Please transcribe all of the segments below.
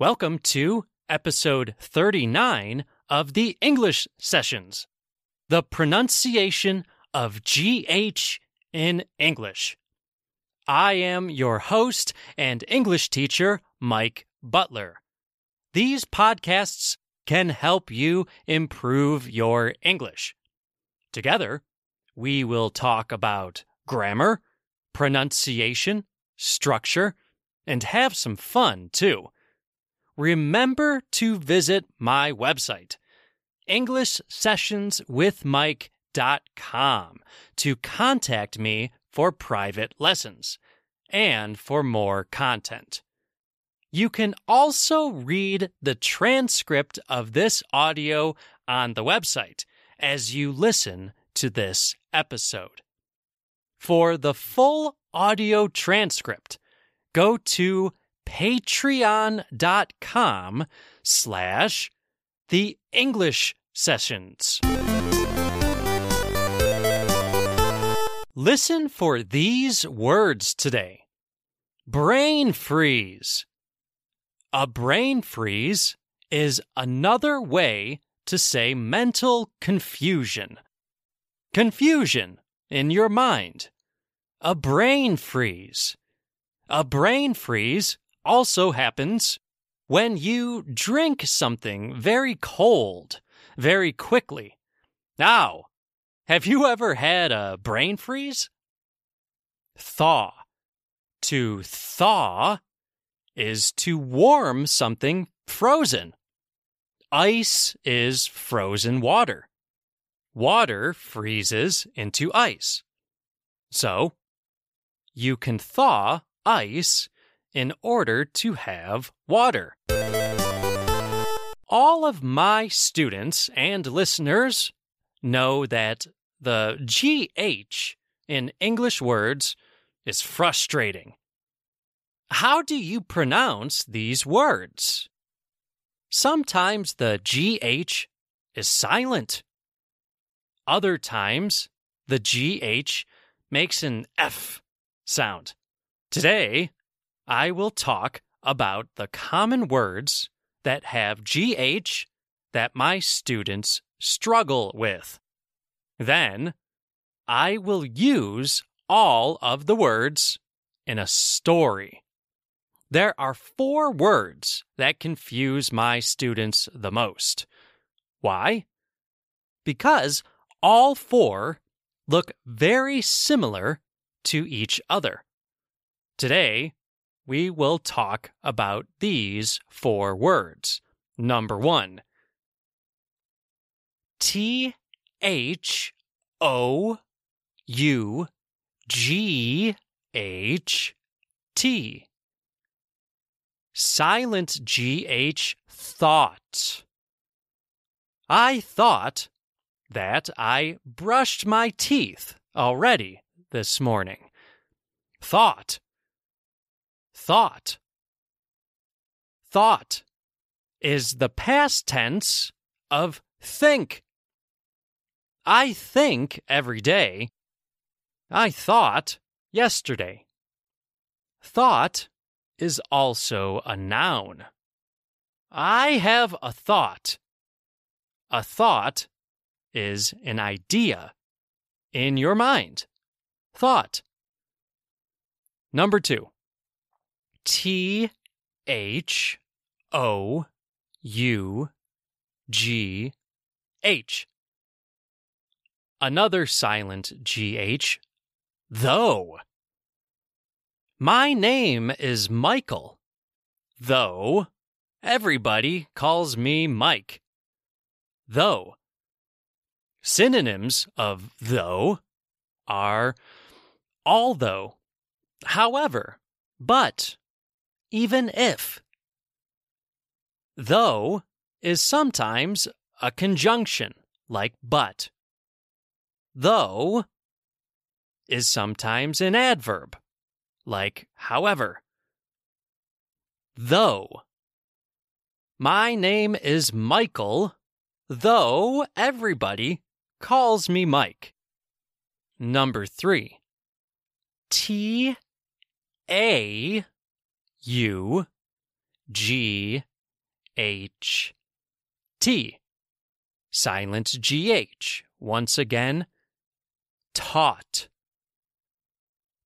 Welcome to episode 39 of the English Sessions, the pronunciation of GH in English. I am your host and English teacher, Mike Butler. These podcasts can help you improve your English. Together, we will talk about grammar, pronunciation, structure, and have some fun too remember to visit my website, EnglishSessionsWithMike.com, to contact me for private lessons and for more content. You can also read the transcript of this audio on the website as you listen to this episode. For the full audio transcript, go to patreon.com slash the English sessions. Listen for these words today. Brain freeze. A brain freeze is another way to say mental confusion. Confusion in your mind. A brain freeze. A brain freeze also happens when you drink something very cold very quickly. Now, have you ever had a brain freeze? Thaw. To thaw is to warm something frozen. Ice is frozen water. Water freezes into ice. So, you can thaw ice in order to have water. All of my students and listeners know that the GH in English words is frustrating. How do you pronounce these words? Sometimes the GH is silent. Other times, the GH makes an F sound. Today, I will talk about the common words that have GH that my students struggle with. Then, I will use all of the words in a story. There are four words that confuse my students the most. Why? Because all four look very similar to each other. Today, we will talk about these four words. Number one T H O U G H T. Silent GH thought. I thought that I brushed my teeth already this morning. Thought thought. Thought is the past tense of think. I think every day. I thought yesterday. Thought is also a noun. I have a thought. A thought is an idea in your mind. Thought. Number two. T H O U G H. Another silent GH, though. My name is Michael, though everybody calls me Mike. Though. Synonyms of though are although, however, but, even if. Though is sometimes a conjunction, like but. Though is sometimes an adverb, like however. Though. My name is Michael, though everybody calls me Mike. Number three. T A U G H. T. Silent GH. Once again, taught.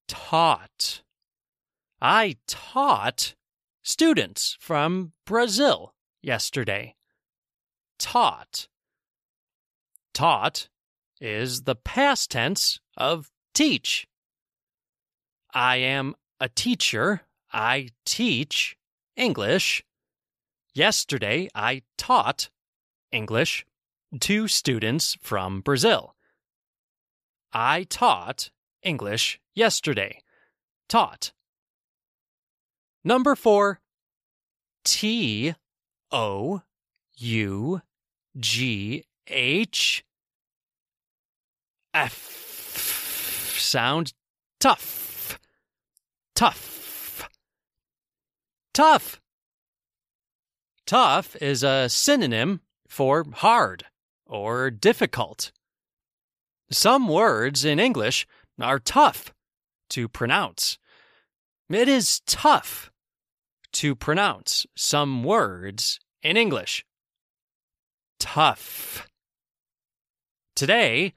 Taught. I taught students from Brazil yesterday. Taught. Taught is the past tense of teach. I am a teacher. I teach English. Yesterday, I taught English to students from Brazil. I taught English yesterday. Taught. Number four, T O U G H F. Sound tough. Tough. Tough. Tough is a synonym for hard or difficult. Some words in English are tough to pronounce. It is tough to pronounce some words in English. Tough. Today,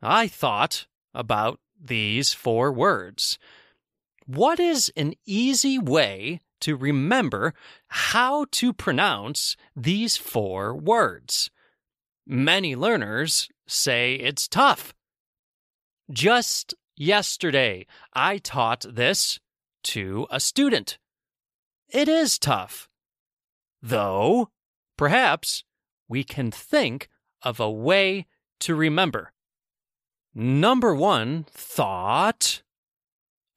I thought about these four words. What is an easy way to remember how to pronounce these four words? Many learners say it's tough. Just yesterday, I taught this to a student. It is tough. Though, perhaps we can think of a way to remember. Number one, thought.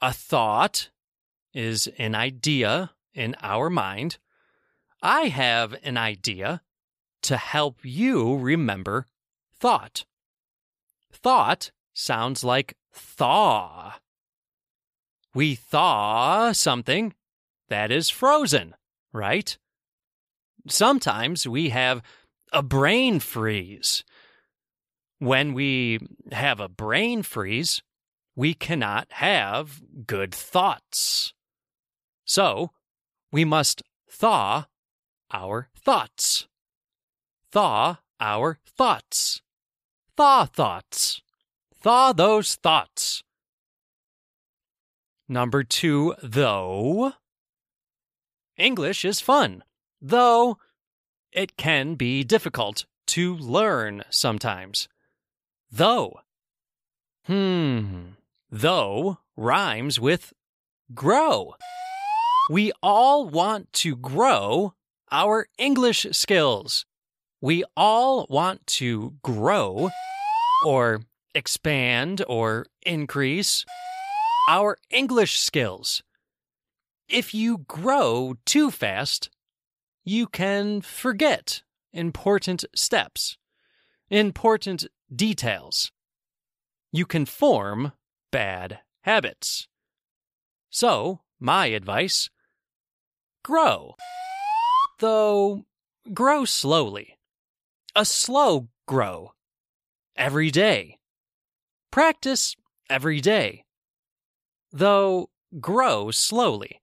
A thought is an idea in our mind. I have an idea to help you remember thought. Thought sounds like thaw. We thaw something that is frozen, right? Sometimes we have a brain freeze. When we have a brain freeze, we cannot have good thoughts. So, we must thaw our thoughts. Thaw our thoughts. Thaw thoughts. Thaw those thoughts. Number two, though. English is fun, though it can be difficult to learn sometimes. Though. Hmm. Though rhymes with grow. We all want to grow our English skills. We all want to grow or expand or increase our English skills. If you grow too fast, you can forget important steps, important details. You can form bad habits. So, my advice grow. Though, grow slowly. A slow grow. Every day. Practice every day. Though, grow slowly.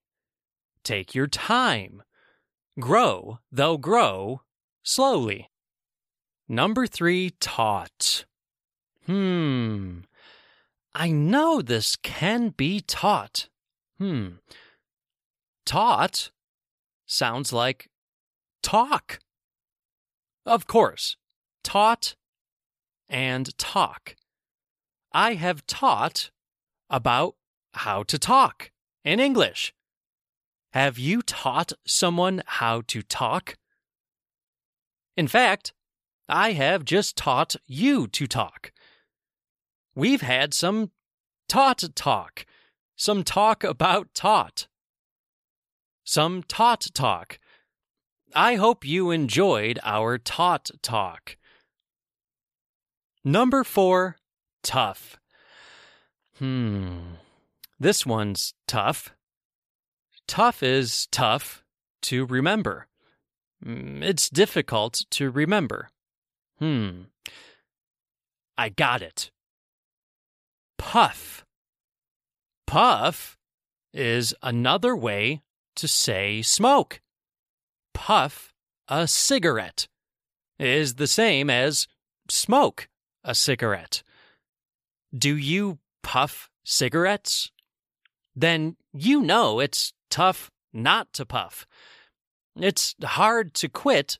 Take your time. Grow, though grow slowly. Number three, taught. Hmm. I know this can be taught. Hmm. Taught sounds like talk. Of course, taught and talk. I have taught about how to talk in English. Have you taught someone how to talk? In fact, I have just taught you to talk. We've had some taught talk, some talk about taught, some taught talk. I hope you enjoyed our taught talk. Number four, tough. Hmm, this one's tough. Tough is tough to remember. Mm, it's difficult to remember. Hmm. I got it. Puff. Puff is another way to say smoke. Puff a cigarette is the same as smoke a cigarette. Do you puff cigarettes? Then you know it's tough not to puff. It's hard to quit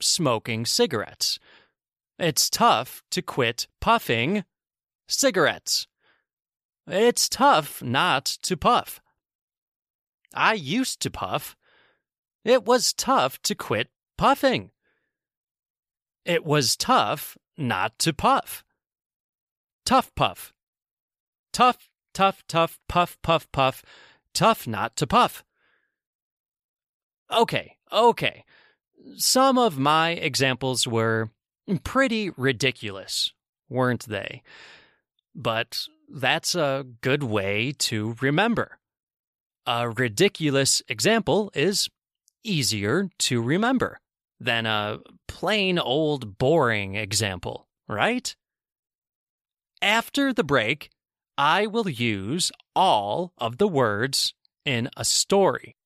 smoking cigarettes. It's tough to quit puffing cigarettes. It's tough not to puff. I used to puff. It was tough to quit puffing. It was tough not to puff. Tough puff. Tough, tough, tough, puff, puff, puff. Tough not to puff. Okay, okay. Some of my examples were pretty ridiculous, weren't they? But that's a good way to remember. A ridiculous example is easier to remember than a plain old boring example, right? After the break, I will use all of the words in a story.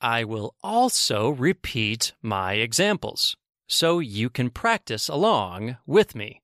I will also repeat my examples so you can practice along with me.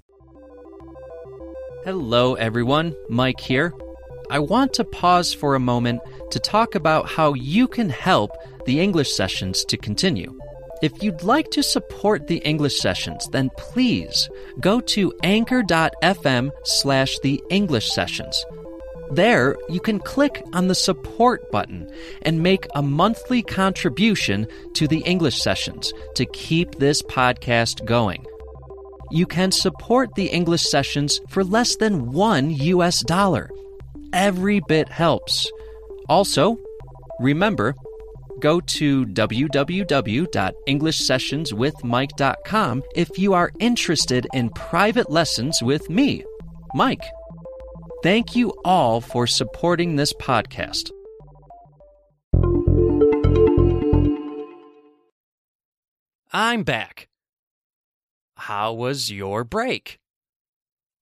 Hello, everyone. Mike here. I want to pause for a moment to talk about how you can help the English sessions to continue. If you'd like to support the English sessions, then please go to anchor.fm slash the English sessions. There, you can click on the support button and make a monthly contribution to the English sessions to keep this podcast going you can support the English sessions for less than one US dollar. Every bit helps. Also, remember, go to www.englishsessionswithmike.com if you are interested in private lessons with me, Mike. Thank you all for supporting this podcast. I'm back. How was your break?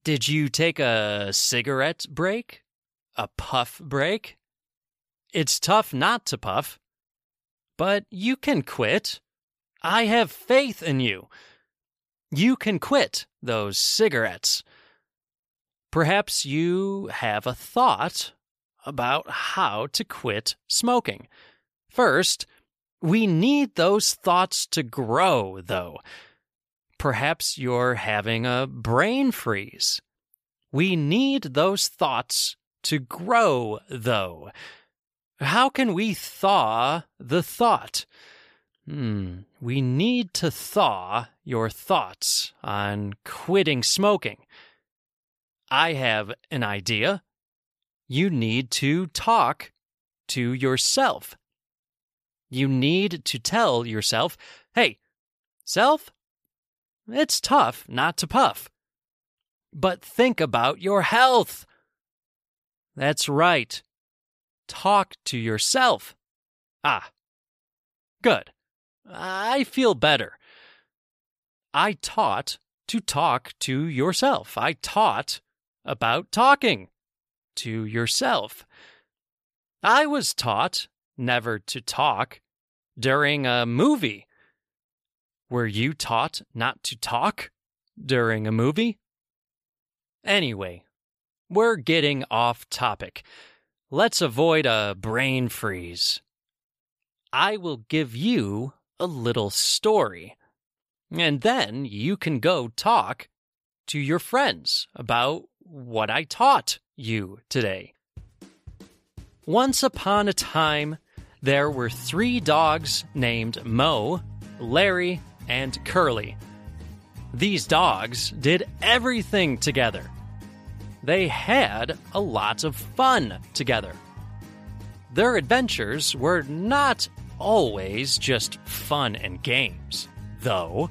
Did you take a cigarette break? A puff break? It's tough not to puff, but you can quit. I have faith in you. You can quit those cigarettes. Perhaps you have a thought about how to quit smoking. First, we need those thoughts to grow, though. Perhaps you're having a brain freeze. We need those thoughts to grow, though. How can we thaw the thought? Hmm, we need to thaw your thoughts on quitting smoking. I have an idea. You need to talk to yourself. You need to tell yourself, hey, self, it's tough not to puff. But think about your health. That's right. Talk to yourself. Ah, good. I feel better. I taught to talk to yourself. I taught about talking to yourself. I was taught never to talk during a movie were you taught not to talk during a movie? Anyway, we're getting off topic. Let's avoid a brain freeze. I will give you a little story, and then you can go talk to your friends about what I taught you today. Once upon a time, there were three dogs named Mo, Larry, and Curly. These dogs did everything together. They had a lot of fun together. their adventures were not always just fun and games, though.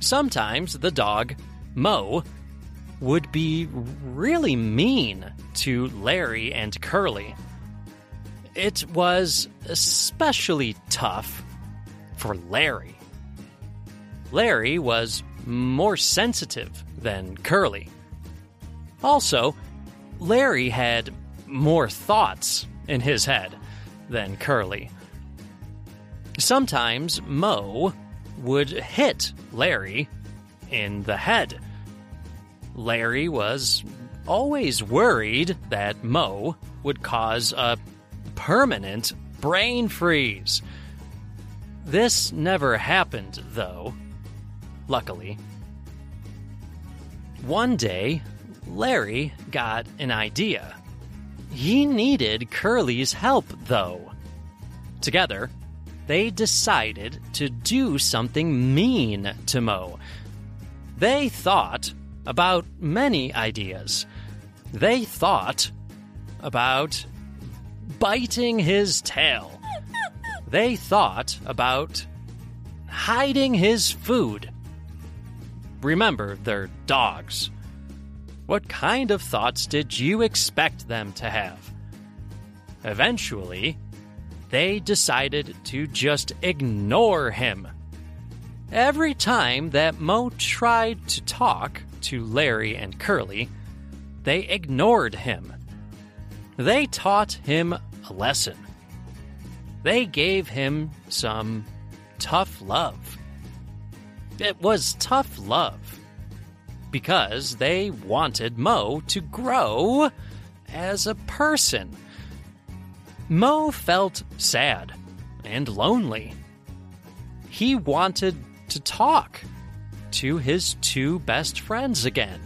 Sometimes the dog, Mo, would be really mean to Larry and Curly. It was especially tough for Larry. Larry was more sensitive than Curly. Also, Larry had more thoughts in his head than Curly. Sometimes Mo would hit Larry in the head. Larry was always worried that Mo would cause a permanent brain freeze. This never happened, though, luckily. One day, Larry got an idea. He needed Curly's help, though. Together, they decided to do something mean to Mo. They thought about many ideas. They thought about biting his tail. They thought about hiding his food. Remember, they're dogs. What kind of thoughts did you expect them to have? Eventually, they decided to just ignore him. Every time that Mo tried to talk to Larry and Curly, they ignored him. They taught him a lesson. They gave him some tough love. It was tough love because they wanted Mo to grow as a person. Mo felt sad and lonely. He wanted to talk to his two best friends again.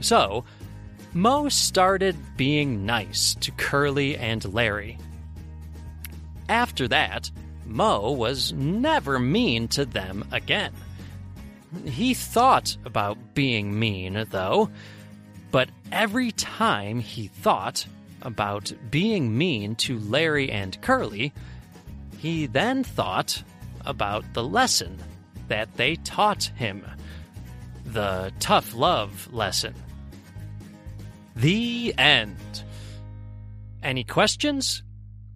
So, Mo started being nice to Curly and Larry. After that, Mo was never mean to them again. He thought about being mean, though, but every time he thought about being mean to Larry and Curly, he then thought about the lesson that they taught him the tough love lesson. The end. Any questions?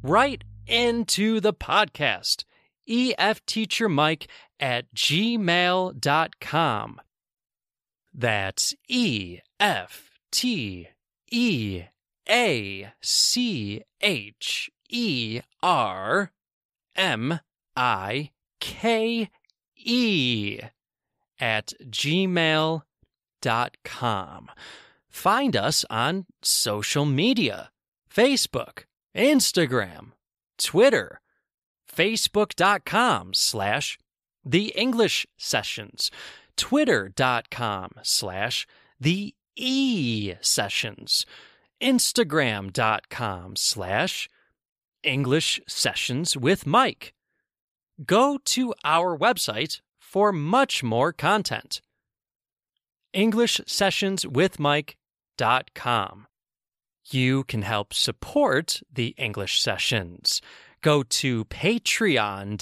Write into the podcast. EFTeacherMike at gmail.com. That's E F T E A C H E R M I K E at gmail.com. Find us on social media Facebook, Instagram, Twitter, facebook.com slash the English sessions, twitter.com slash the e sessions, instagram.com slash English sessions with Mike. Go to our website for much more content. EnglishSessionsWithMike.com. You can help support the English sessions. Go to patreon.com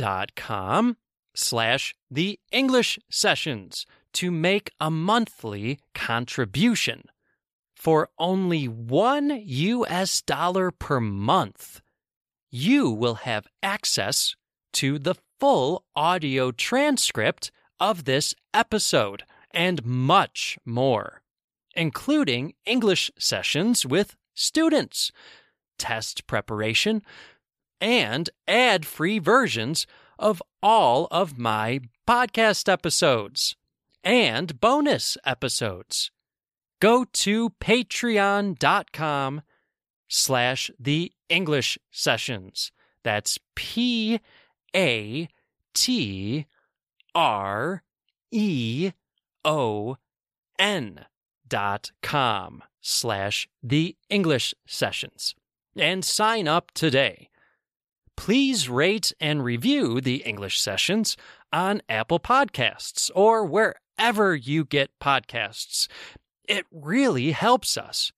slash the English sessions to make a monthly contribution. For only one US dollar per month, you will have access to the full audio transcript of this episode and much more, including English sessions with students, test preparation, and ad free versions of all of my podcast episodes and bonus episodes. Go to patreon.com slash the English sessions. That's P A T R E O N com slash the English sessions and sign up today. Please rate and review the English sessions on Apple Podcasts or wherever you get podcasts. It really helps us.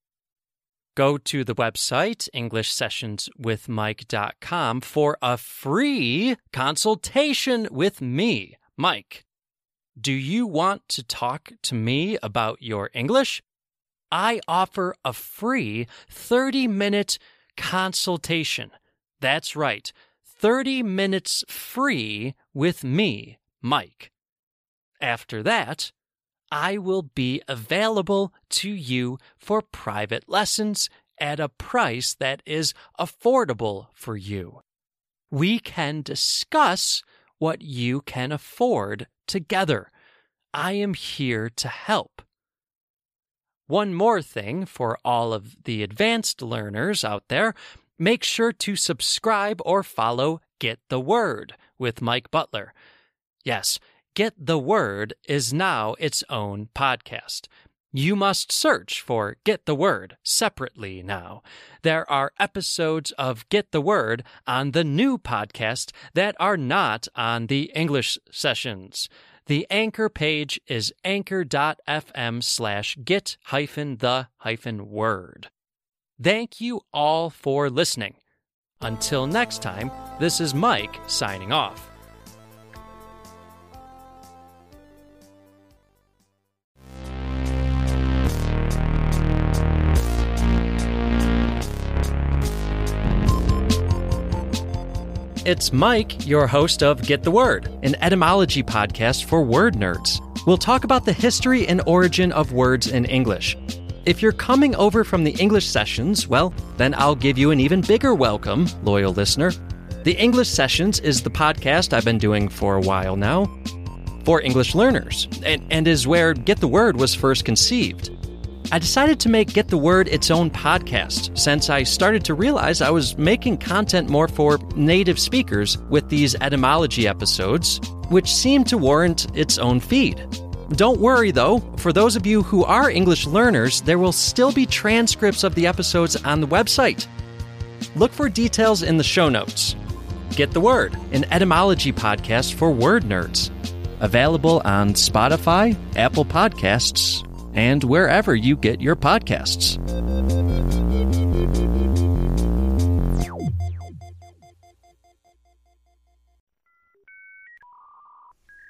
Go to the website, EnglishSessionsWithMike.com, for a free consultation with me, Mike. Do you want to talk to me about your English? I offer a free 30 minute consultation. That's right, 30 minutes free with me, Mike. After that, I will be available to you for private lessons at a price that is affordable for you. We can discuss what you can afford together. I am here to help. One more thing for all of the advanced learners out there make sure to subscribe or follow Get the Word with Mike Butler. Yes, Get the Word is now its own podcast. You must search for Get the Word separately now. There are episodes of Get the Word on the new podcast that are not on the English sessions. The anchor page is anchor.fm slash get hyphen the hyphen word. Thank you all for listening. Until next time, this is Mike signing off. It's Mike, your host of Get the Word, an etymology podcast for word nerds. We'll talk about the history and origin of words in English. If you're coming over from the English sessions, well, then I'll give you an even bigger welcome, loyal listener. The English Sessions is the podcast I've been doing for a while now for English learners, and, and is where Get the Word was first conceived. I decided to make Get the Word its own podcast since I started to realize I was making content more for native speakers with these etymology episodes, which seemed to warrant its own feed. Don't worry though, for those of you who are English learners, there will still be transcripts of the episodes on the website. Look for details in the show notes. Get the Word, an etymology podcast for word nerds. Available on Spotify, Apple Podcasts, and wherever you get your podcasts.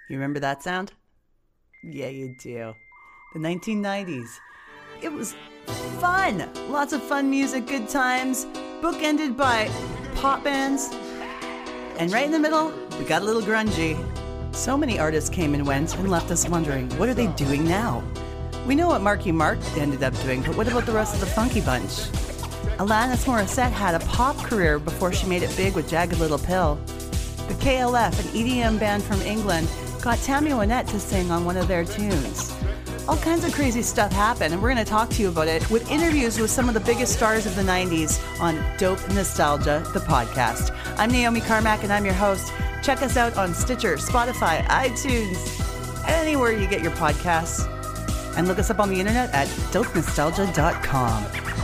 You remember that sound? Yeah, you do. The 1990s. It was fun. Lots of fun music, good times, bookended by pop bands. And right in the middle, we got a little grungy. So many artists came and went and left us wondering, what are they doing now? We know what Marky Mark ended up doing, but what about the rest of the Funky Bunch? Alanis Morissette had a pop career before she made it big with Jagged Little Pill. The KLF, an EDM band from England, got Tammy Wynette to sing on one of their tunes. All kinds of crazy stuff happened, and we're going to talk to you about it with interviews with some of the biggest stars of the 90s on Dope Nostalgia, the podcast. I'm Naomi Carmack, and I'm your host. Check us out on Stitcher, Spotify, iTunes, anywhere you get your podcasts. And look us up on the internet at dopenostalgia.com.